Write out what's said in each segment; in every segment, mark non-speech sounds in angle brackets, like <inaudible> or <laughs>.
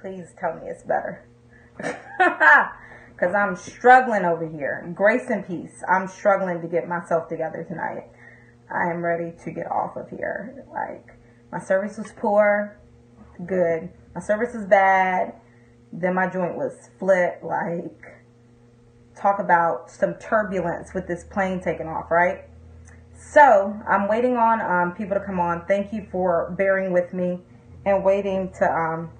Please tell me it's better. <laughs> Because I'm struggling over here. Grace and peace. I'm struggling to get myself together tonight. I am ready to get off of here. Like, my service was poor. Good. My service was bad. Then my joint was flipped. Like, talk about some turbulence with this plane taking off, right? So, I'm waiting on um, people to come on. Thank you for bearing with me and waiting to um,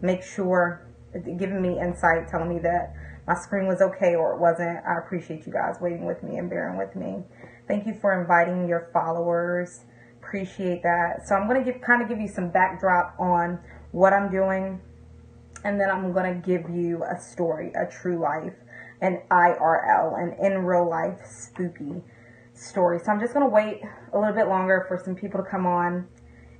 make sure, giving me insight, telling me that my screen was okay or it wasn't. I appreciate you guys waiting with me and bearing with me. Thank you for inviting your followers. Appreciate that. So I'm going to give kind of give you some backdrop on what I'm doing, and then I'm going to give you a story, a true life, an IRL, an in real life spooky story. So I'm just going to wait a little bit longer for some people to come on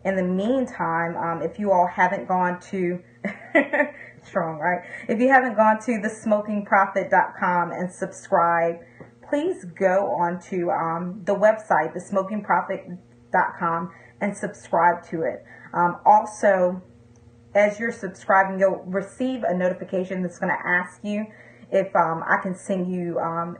in the meantime, um, if you all haven't gone to, <laughs> strong, right? If you haven't gone to thesmokingprophet.com and subscribe, please go on to um, the website, thesmokingprophet.com, and subscribe to it. Um, also, as you're subscribing, you'll receive a notification that's going to ask you if um, I can send you um,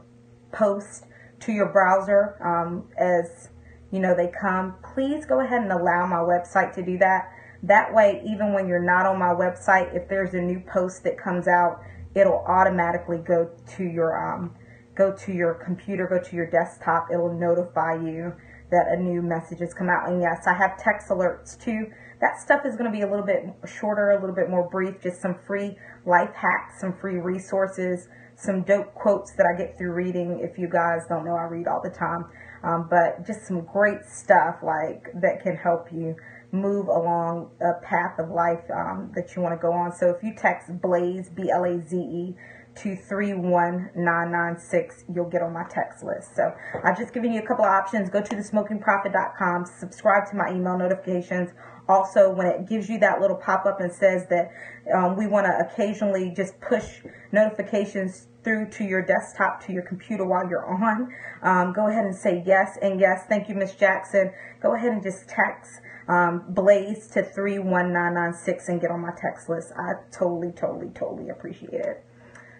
posts to your browser um, as you know, they come, please go ahead and allow my website to do that. That way, even when you're not on my website, if there's a new post that comes out, it'll automatically go to your um, go to your computer, go to your desktop. It'll notify you that a new message has come out. And yes, I have text alerts too. That stuff is going to be a little bit shorter, a little bit more brief, just some free life hacks, some free resources, some dope quotes that I get through reading. If you guys don't know, I read all the time um, but just some great stuff like that can help you move along a path of life um, that you want to go on. So if you text Blaze B L A Z E to 31996, you'll get on my text list. So I've just given you a couple of options. Go to thesmokingprophet.com, subscribe to my email notifications. Also, when it gives you that little pop up and says that um, we want to occasionally just push notifications through to your desktop, to your computer while you're on, um, go ahead and say yes. And yes, thank you, Miss Jackson. Go ahead and just text um, Blaze to 31996 and get on my text list. I totally, totally, totally appreciate it.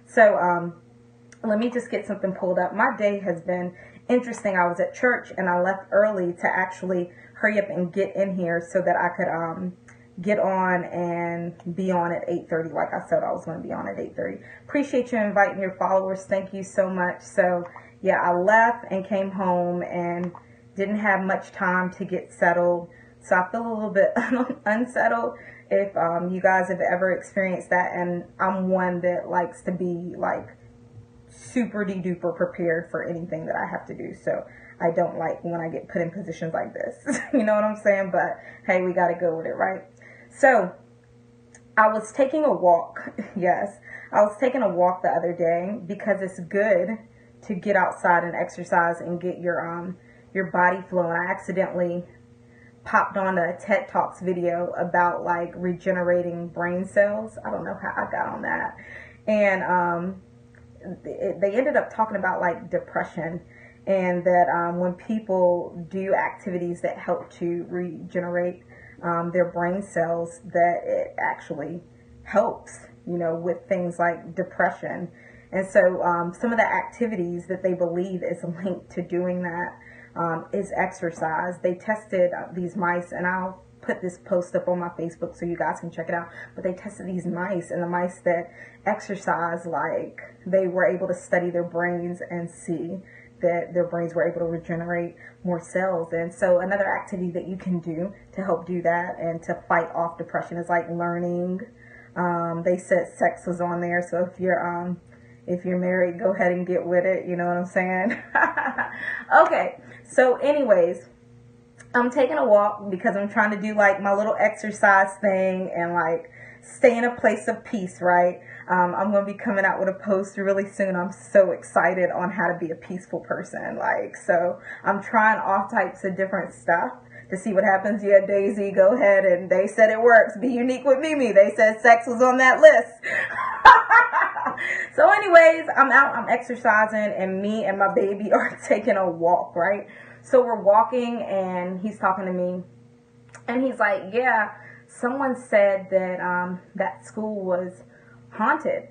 So, um, let me just get something pulled up. My day has been interesting. I was at church and I left early to actually hurry up and get in here so that I could um, get on and be on at 8.30 like I said I was going to be on at 8.30. Appreciate you inviting your followers. Thank you so much. So yeah, I left and came home and didn't have much time to get settled. So I feel a little bit <laughs> unsettled if um, you guys have ever experienced that. And I'm one that likes to be like super de duper prepared for anything that I have to do. So I don't like when I get put in positions like this. <laughs> you know what I'm saying? But hey, we got to go with it, right? So I was taking a walk. <laughs> yes, I was taking a walk the other day because it's good to get outside and exercise and get your um your body flowing. I accidentally popped on a TED Talks video about like regenerating brain cells. I don't know how I got on that. And um, they ended up talking about like depression and that um, when people do activities that help to regenerate um, their brain cells that it actually helps, you know, with things like depression. And so um, some of the activities that they believe is <laughs> linked to doing that um, is exercise. They tested these mice, and I'll put this post up on my Facebook so you guys can check it out. But they tested these mice, and the mice that exercise, like they were able to study their brains and see that their brains were able to regenerate more cells. And so another activity that you can do to help do that and to fight off depression is like learning. Um, they said sex was on there, so if you're um, if you're married, go ahead and get with it. You know what I'm saying? <laughs> okay. So, anyways, I'm taking a walk because I'm trying to do like my little exercise thing and like stay in a place of peace, right? Um, I'm going to be coming out with a post really soon. I'm so excited on how to be a peaceful person. Like, so I'm trying all types of different stuff to see what happens. Yeah, Daisy, go ahead. And they said it works. Be unique with Mimi. They said sex was on that list. <laughs> <laughs> so anyways, I'm out, I'm exercising and me and my baby <laughs> are taking a walk, right? So we're walking and he's talking to me and he's like, yeah, someone said that um, that school was haunted.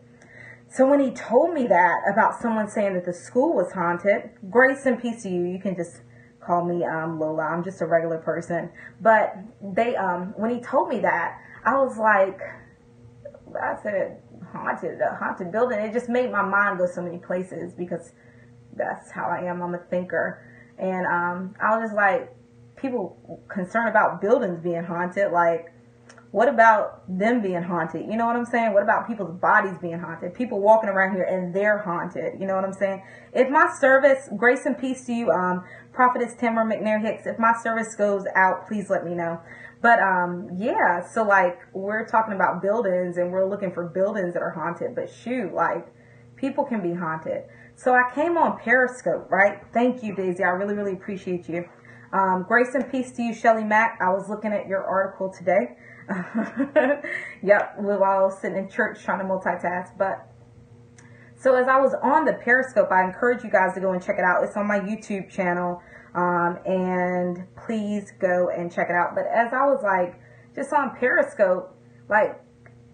So when he told me that about someone saying that the school was haunted, grace and peace to you. You can just call me um, Lola. I'm just a regular person. But they, um, when he told me that, I was like, I said haunted, a haunted building. It just made my mind go so many places because that's how I am. I'm a thinker, and um, I was just like, people concerned about buildings being haunted, like what about them being haunted? You know what I'm saying? What about people's bodies being haunted? People walking around here and they're haunted. You know what I'm saying? If my service, grace and peace to you, um, Prophetess Tamara McNair Hicks, if my service goes out, please let me know. But um, yeah, so like we're talking about buildings and we're looking for buildings that are haunted, but shoot, like people can be haunted. So I came on Periscope, right? Thank you, Daisy. I really, really appreciate you. Um, grace and peace to you, Shelly Mack. I was looking at your article today. <laughs> yep, I was sitting in church trying to multitask. But so as I was on the Periscope, I encourage you guys to go and check it out. It's on my YouTube channel. Um, and please go and check it out. But as I was like, just on Periscope, like,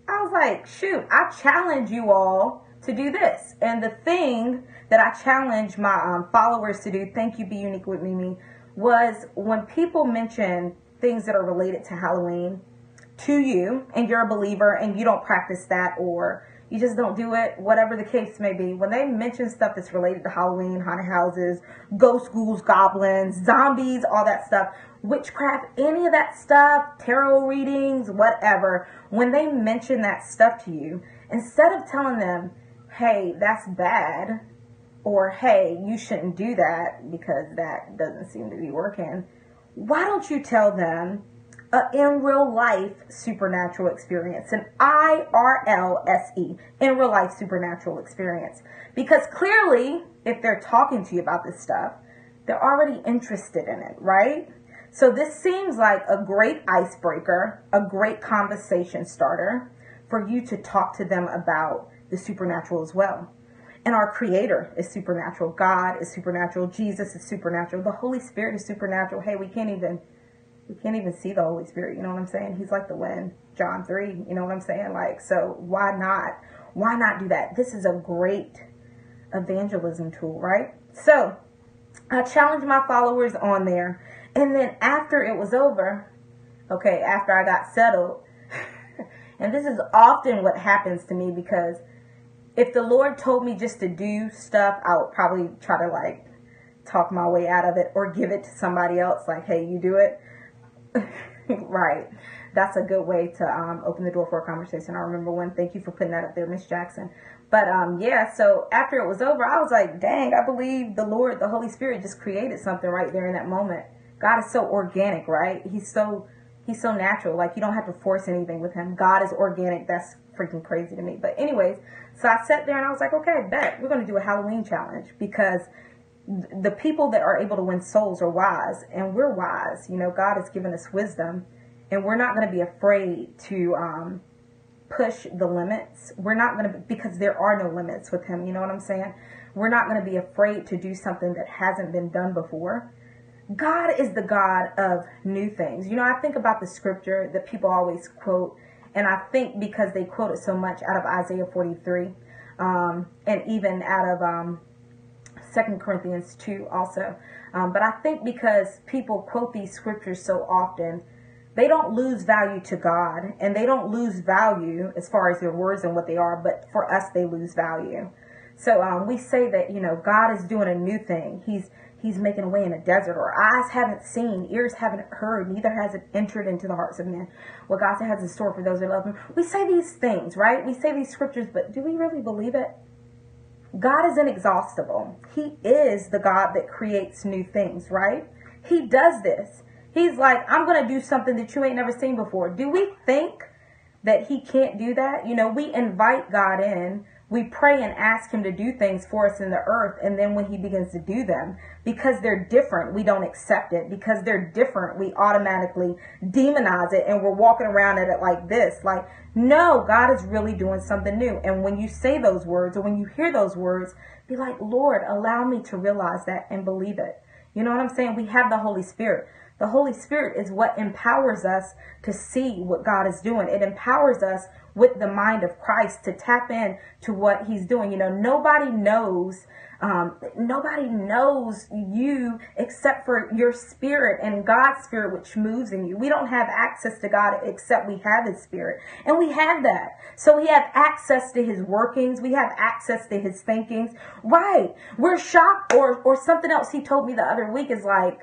I was like, shoot, I challenge you all to do this. And the thing that I challenge my um, followers to do, thank you, Be Unique with Mimi, was when people mention things that are related to Halloween, to you and you're a believer and you don't practice that or you just don't do it, whatever the case may be. When they mention stuff that's related to Halloween, haunted houses, ghost ghouls, goblins, zombies, all that stuff, witchcraft, any of that stuff, tarot readings, whatever, when they mention that stuff to you, instead of telling them, hey, that's bad, or hey, you shouldn't do that because that doesn't seem to be working, why don't you tell them, a in real life supernatural experience, an IRLSE, in real life supernatural experience. Because clearly, if they're talking to you about this stuff, they're already interested in it, right? So this seems like a great icebreaker, a great conversation starter for you to talk to them about the supernatural as well. And our creator is supernatural. God is supernatural. Jesus is supernatural. The Holy Spirit is supernatural. Hey, we can't even we can't even see the Holy Spirit. You know what I'm saying? He's like the wind, John 3. You know what I'm saying? Like, so why not? Why not do that? This is a great evangelism tool, right? So I challenge my followers on there. And then after it was over, okay, after I got settled, <laughs> and this is often what happens to me because if the Lord told me just to do stuff, I would probably try to like talk my way out of it or give it to somebody else, like, hey, you do it. <laughs> right. That's a good way to um, open the door for a conversation. I remember one. Thank you for putting that up there, Miss Jackson. But um, yeah, so after it was over, I was like, dang, I believe the Lord, the Holy Spirit just created something right there in that moment. God is so organic, right? He's so he's so natural. Like you don't have to force anything with him. God is organic. That's freaking crazy to me. But anyways, so I sat there and I was like, okay, bet we're gonna do a Halloween challenge because the people that are able to win souls are wise and we're wise you know god has given us wisdom and we're not going to be afraid to um, push the limits we're not going to because there are no limits with him you know what i'm saying we're not going to be afraid to do something that hasn't been done before god is the god of new things you know i think about the scripture that people always quote and i think because they quote it so much out of isaiah 43 um, and even out of um, Second Corinthians 2 also. Um, but I think because people quote these scriptures so often, they don't lose value to God and they don't lose value as far as their words and what they are, but for us, they lose value. So um, we say that, you know, God is doing a new thing. He's He's making a way in a desert, or eyes haven't seen, ears haven't heard, neither has it entered into the hearts of men. What God has in store for those who love Him. We say these things, right? We say these scriptures, but do we really believe it? God is inexhaustible. He is the God that creates new things, right? He does this. He's like, I'm going to do something that you ain't never seen before. Do we think that he can't do that? You know, we invite God in we pray and ask him to do things for us in the earth and then when he begins to do them because they're different we don't accept it. Because they're different we automatically demonize it and we're walking around at it like this. Like no god is really doing something new. And when you say those words or when you hear those words be like lord allow me to realize that and believe it. You know what i'm saying? We have the holy spirit The Holy Spirit is what empowers us to see what God is doing. It empowers us with the mind of Christ to tap in to what he's doing. You know, nobody knows um, nobody knows you except for your spirit and God's spirit, which moves in you. We don't have access to God except we have His spirit. And we have that. So we have access to His workings. We have access to His thinkings. Right. We're shocked or, or something else He told me the other week is like,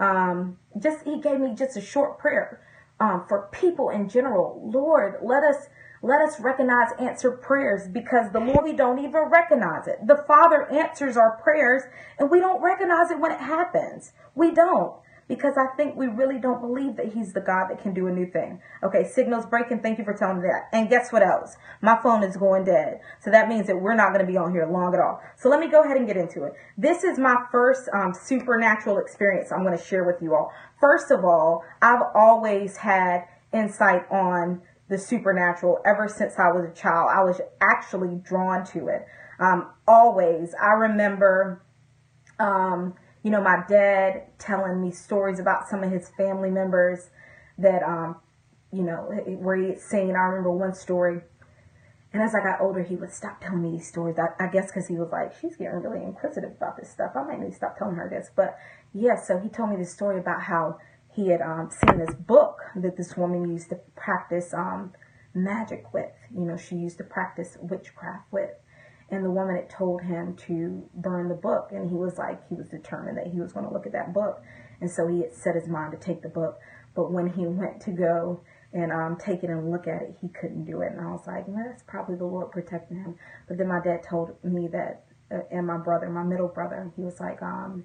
um, just, He gave me just a short prayer, um, for people in general. Lord, let us, let us recognize answered prayers because the Lord, we don't even recognize it. The Father answers our prayers and we don't recognize it when it happens. We don't because I think we really don't believe that He's the God that can do a new thing. Okay, signal's breaking. Thank you for telling me that. And guess what else? My phone is going dead. So that means that we're not going to be on here long at all. So let me go ahead and get into it. This is my first um, supernatural experience I'm going to share with you all. First of all, I've always had insight on the supernatural ever since I was a child. I was actually drawn to it. Um, always. I remember, um, you know, my dad telling me stories about some of his family members that, um, you know, where he had seen. I remember one story. And as I got older, he would stop telling me these stories. I, I guess because he was like, she's getting really inquisitive about this stuff. I might need to stop telling her this. But yeah, so he told me this story about how he had um, seen this book that this woman used to practice um, magic with. You know, she used to practice witchcraft with. And the woman had told him to burn the book. And he was like, he was determined that he was going to look at that book. And so he had set his mind to take the book. But when he went to go and um, take it and look at it, he couldn't do it. And I was like, well, that's probably the Lord protecting him. But then my dad told me that, uh, and my brother, my middle brother, he was like, um,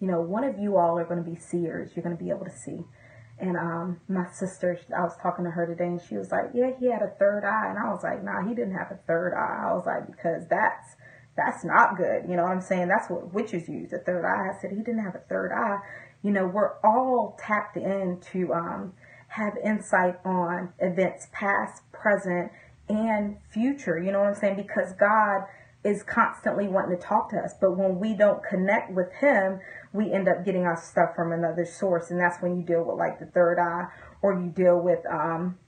you know, one of you all are going to be seers. You're going to be able to see. And um, my sister, I was talking to her today, and she was like, "Yeah, he had a third eye," and I was like, "Nah, he didn't have a third eye." I was like, "Because that's that's not good." You know what I'm saying? That's what witches use, a third eye. I said he didn't have a third eye. You know, we're all tapped in to um, have insight on events past, present, and future. You know what I'm saying? Because God is constantly wanting to talk to us. But when we don't connect with him, we end up getting our stuff from another source. And that's when you deal with like the third eye or you deal with um,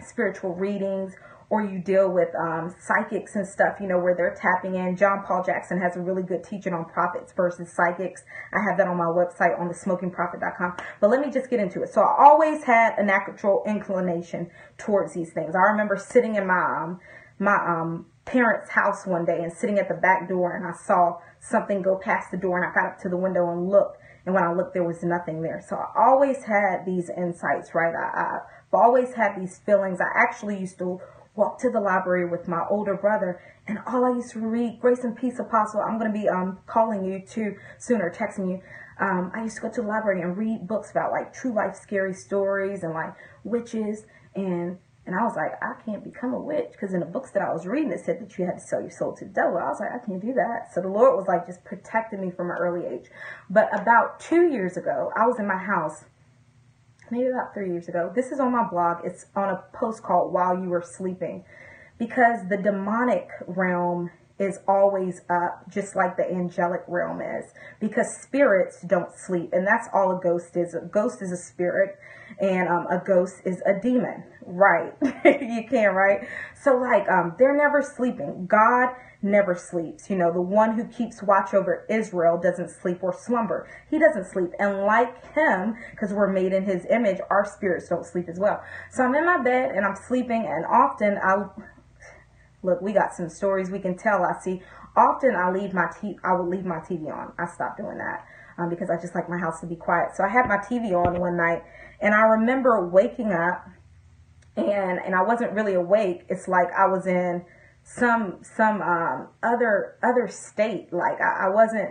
spiritual readings or you deal with um, psychics and stuff, you know, where they're tapping in. John Paul Jackson has a really good teaching on prophets versus psychics. I have that on my website on the smokingprophet.com. But let me just get into it. So I always had a natural inclination towards these things. I remember sitting in my um, my um, parents' house one day and sitting at the back door and I saw something go past the door and I got up to the window and looked. And when I looked, there was nothing there. So I always had these insights, right? I, I've always had these feelings. I actually used to walk to the library with my older brother and all I used to read, Grace and Peace Apostle. I'm going to be um, calling you too soon or texting you. Um, I used to go to the library and read books about like true life scary stories and like witches and and I was like, I can't become a witch because in the books that I was reading, it said that you had to sell your soul to the devil. I was like, I can't do that. So the Lord was like just protecting me from an early age. But about two years ago, I was in my house, maybe about three years ago. This is on my blog. It's on a post called While You Were Sleeping because the demonic realm is always up, just like the angelic realm is, because spirits don't sleep, and that's all a ghost is. A ghost is a spirit, and um, a ghost is a demon, right? <laughs> you can't, right? So, like, um, they're never sleeping. God never sleeps. You know, the one who keeps watch over Israel doesn't sleep or slumber. He doesn't sleep. And like him, because we're made in his image, our spirits don't sleep as well. So I'm in my bed and I'm sleeping, and often I look, we got some stories we can tell. I see. Often I leave my t- I would leave my TV on. I stopped doing that um, because I just like my house to be quiet. So I had my TV on one night, and I remember waking up, and and I wasn't really awake. It's like I was in some some um, other other state. Like I, I wasn't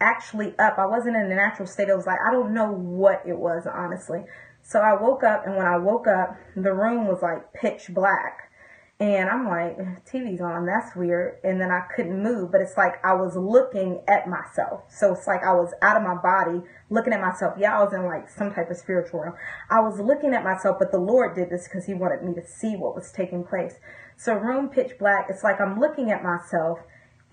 actually up. I wasn't in a natural state. It was like I don't know what it was honestly. So I woke up, and when I woke up, the room was like pitch black and I'm like, TV's on, that's weird. And then I couldn't move, but it's like I was looking at myself. So it's like I was out of my body looking at myself. Yeah, I was in like some type of spiritual realm. I was looking at myself, but the Lord did this because He wanted me to see what was taking place. So room pitch black, it's like I'm looking at myself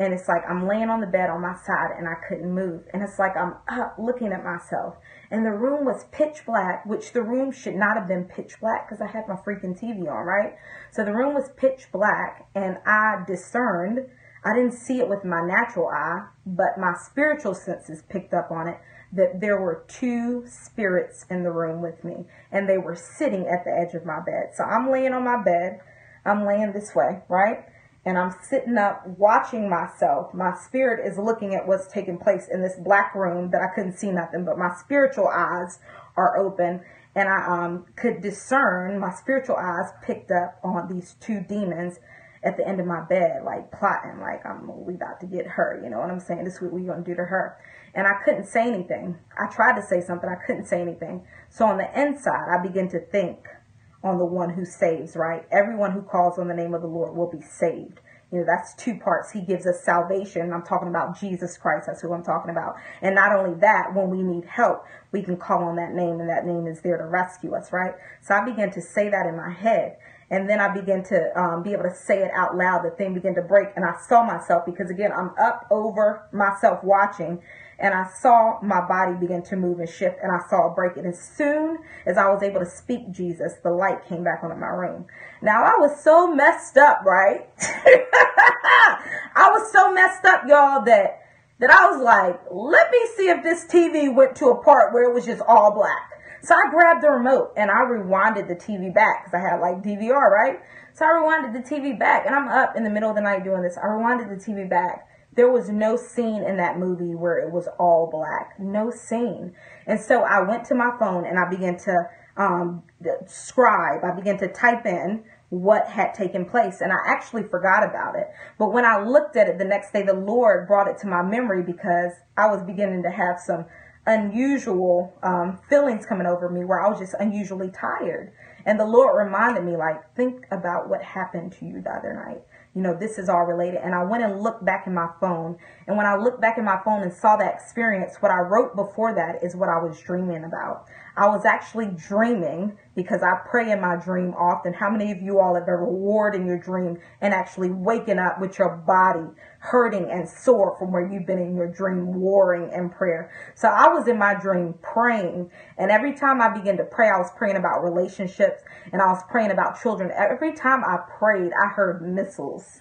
and it's like I'm laying on the bed on my side and I couldn't move. And it's like I'm up looking at myself. And the room was pitch black, which the room should not have been pitch black because I had my freaking TV on, right? So the room was pitch black and I discerned, I didn't see it with my natural eye, but my spiritual senses picked up on it that there were two spirits in the room with me and they were sitting at the edge of my bed. So I'm laying on my bed. I'm laying this way, right? And I'm sitting up watching myself. My spirit is looking at what's taking place in this black room that I couldn't see nothing, but my spiritual eyes are open and I um, could discern, my spiritual eyes picked up on these two demons at the end of my bed, like plotting, like I'm we about to get her, you know what I'm saying? This is what we gonna do to her. And I couldn't say anything. I tried to say something, I couldn't say anything. So on the inside, I began to think, on the one who saves, right? Everyone who calls on the name of the Lord will be saved. You know, that's two parts. He gives us salvation. I'm talking about Jesus Christ. That's who I'm talking about. And not only that, when we need help, we can call on that name and that name is there to rescue us, right? So I began to say that in my head. And then I began to um, be able to say it out loud. The thing began to break. And I saw myself because again, I'm up over myself watching and I saw my body begin to move and shift and I saw it break. And as soon as I was able to speak Jesus, the light came back onto my room. Now I was so messed up, right? <laughs> I was so messed up, y'all, that that I was like, let me see if this TV went to a part where it was just all black. So I grabbed the remote and I rewinded the TV back because I had like DVR, right? So I rewinded the TV back and I'm up in the middle of the night doing this. I rewinded the TV back there was no scene in that movie where it was all black. No scene. And so I went to my phone and I began to um, scribe. I began to type in what had taken place and I actually forgot about it. But when I looked at it the next day, the Lord brought it to my memory because I was beginning to have some unusual um, feelings coming over me where I was just unusually tired. And the Lord reminded me, like, think about what happened to you the other night you know, this is all related. And I went and looked back in my phone. And when I looked back in my phone and saw that experience, what I wrote before that is what I was dreaming about. I was actually dreaming because I pray in my dream often. How many of you all have ever warred in your dream and actually waking up with your body hurting and sore from where you've been in your dream warring in prayer? So I was in my dream praying. And every time I began to pray, I was praying about relationships and I was praying about children. Every time I prayed, I heard missiles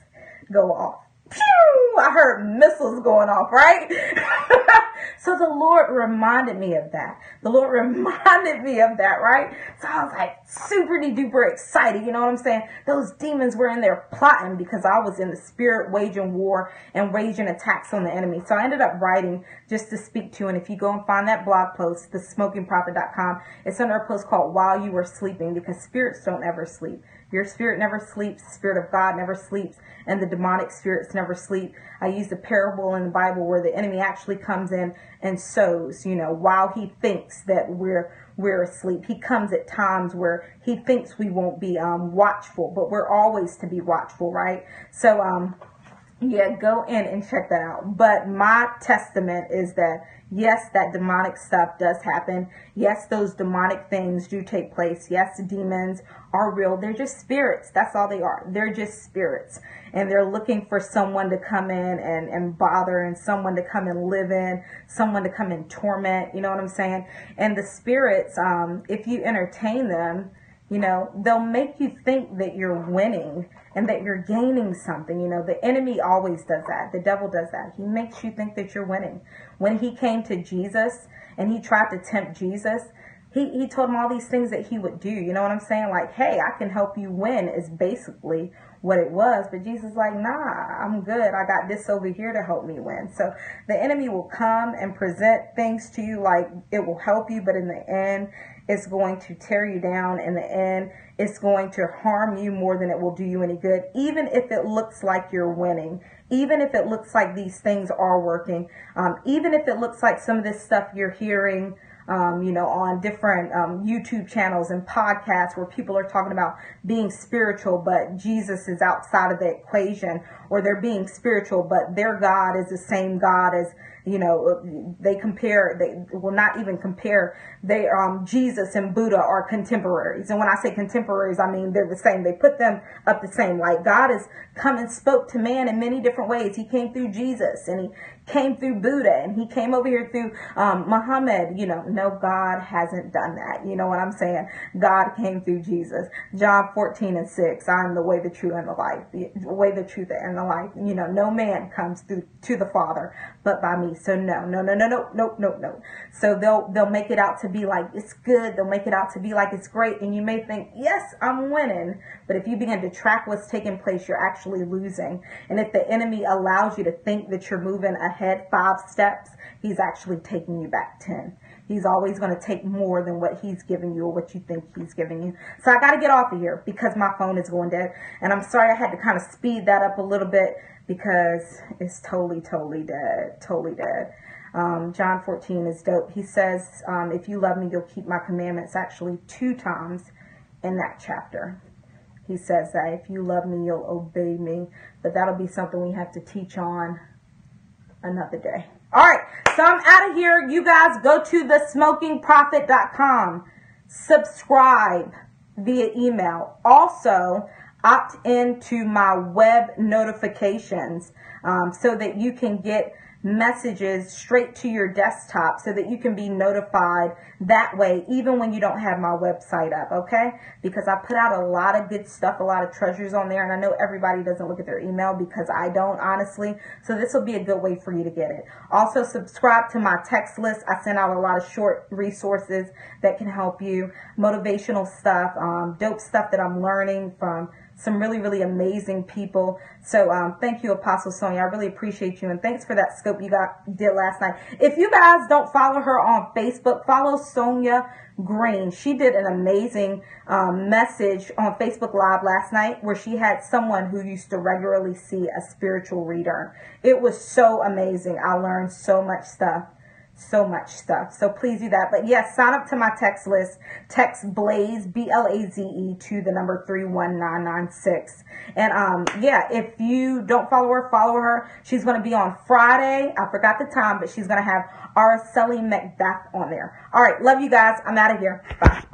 go off pew, I heard missiles going off, right? <laughs> so the Lord reminded me of that. The Lord <laughs> reminded me of that, right? So I was like super duper excited. You know what I'm saying? Those demons were in there plotting because I was in the spirit waging war and waging attacks on the enemy. So I ended up writing just to speak to. And if you go and find that blog post, thesmokingprophet.com, it's under a post called While You Were Sleeping because spirits don't ever sleep. Your spirit never sleeps. The spirit of God never sleeps and the demonic spirits never sleep. I use a parable in the Bible where the enemy actually comes in and sows, you know, while he thinks that we're we're asleep. He comes at times where he thinks we won't be um, watchful, but we're always to be watchful, right? So, um, yeah, go in and check that out. But my testament is that yes, that demonic stuff does happen. Yes, those demonic things do take place. Yes, demons are real. They're just spirits. That's all they are. They're just spirits. And they're looking for someone to come in and, and bother and someone to come and live in, someone to come and torment. You know what I'm saying? And the spirits, um, if you entertain them, you know, they'll make you think that you're winning and that you're gaining something. You know, the enemy always does that. The devil does that. He makes you think that you're winning. When he came to Jesus and he tried to tempt Jesus, he, he told him all these things that he would do. You know what I'm saying? Like, hey, I can help you win is basically what it was. But Jesus like, nah, I'm good. I got this over here to help me win. So the enemy will come and present things to you like it will help you, but in the end, it's going to tear you down. In the end, it's going to harm you more than it will do you any good, even if it looks like you're winning, even if it looks like these things are working, um, even if it looks like some of this stuff you're hearing. Um, you know, on different um, YouTube channels and podcasts where people are talking about being spiritual, but Jesus is outside of the equation, or they're being spiritual, but their God is the same God as you know they compare they will not even compare they um jesus and buddha are contemporaries and when i say contemporaries i mean they're the same they put them up the same like god has come and spoke to man in many different ways he came through jesus and he came through Buddha and he came over here through um, Muhammad. You know, no, God hasn't done that. You know what I'm saying? God came through Jesus. John 14 and 6, I am the way, the truth, and the life. The way, the truth, and the life. You know, no man comes through to the Father but by me. So no, no, no, no, no, no, no, no. So they'll they'll make it out to be like it's good. They'll make it out to be like it's great, and you may think, yes, I'm winning. But if you begin to track what's taking place, you're actually losing. And if the enemy allows you to think that you're moving ahead five steps, he's actually taking you back ten. He's always going to take more than what he's giving you or what you think he's giving you. So I got to get off of here because my phone is going dead. And I'm sorry I had to kind of speed that up a little bit because it's totally, totally dead. Totally dead. Um, John 14 is dope. He says, um, If you love me, you'll keep my commandments. Actually, two times in that chapter. He says that if you love me, you'll obey me. But that'll be something we have to teach on another day. All right, so I'm out of here. You guys go to thesmokingprophet.com. Subscribe via email. Also, opt into my web notifications um, so that you can get messages straight to your desktop so that you can be notified that way, even when you don't have my website up, okay? Because I put out a lot of good stuff, a lot of treasures on there, and I know everybody doesn't look at their email because I don't, honestly. So this will be a good way for you to get it. Also, subscribe to my text list. I send out a lot of short resources that can help you, motivational stuff, um, dope stuff that I'm learning from some really, really amazing people. So um, thank you, Apostle Sonia. I really appreciate you. And thanks for that scope you got did last night. If you guys don't follow her on Facebook, follow Sonia Green. She did an amazing um, message on Facebook Live last night where she had someone who used to regularly see a spiritual reader. It was so amazing. I learned so much stuff so much stuff. So please do that. But yes, sign up to my text list. Text Blaze B L A Z E to the number three one nine nine six. And um, yeah, if you don't follow her, follow her. She's going to be on Friday. I forgot the time, but she's going to have Araceli Macbeth on there. All right, love you guys. I'm out of here. Bye.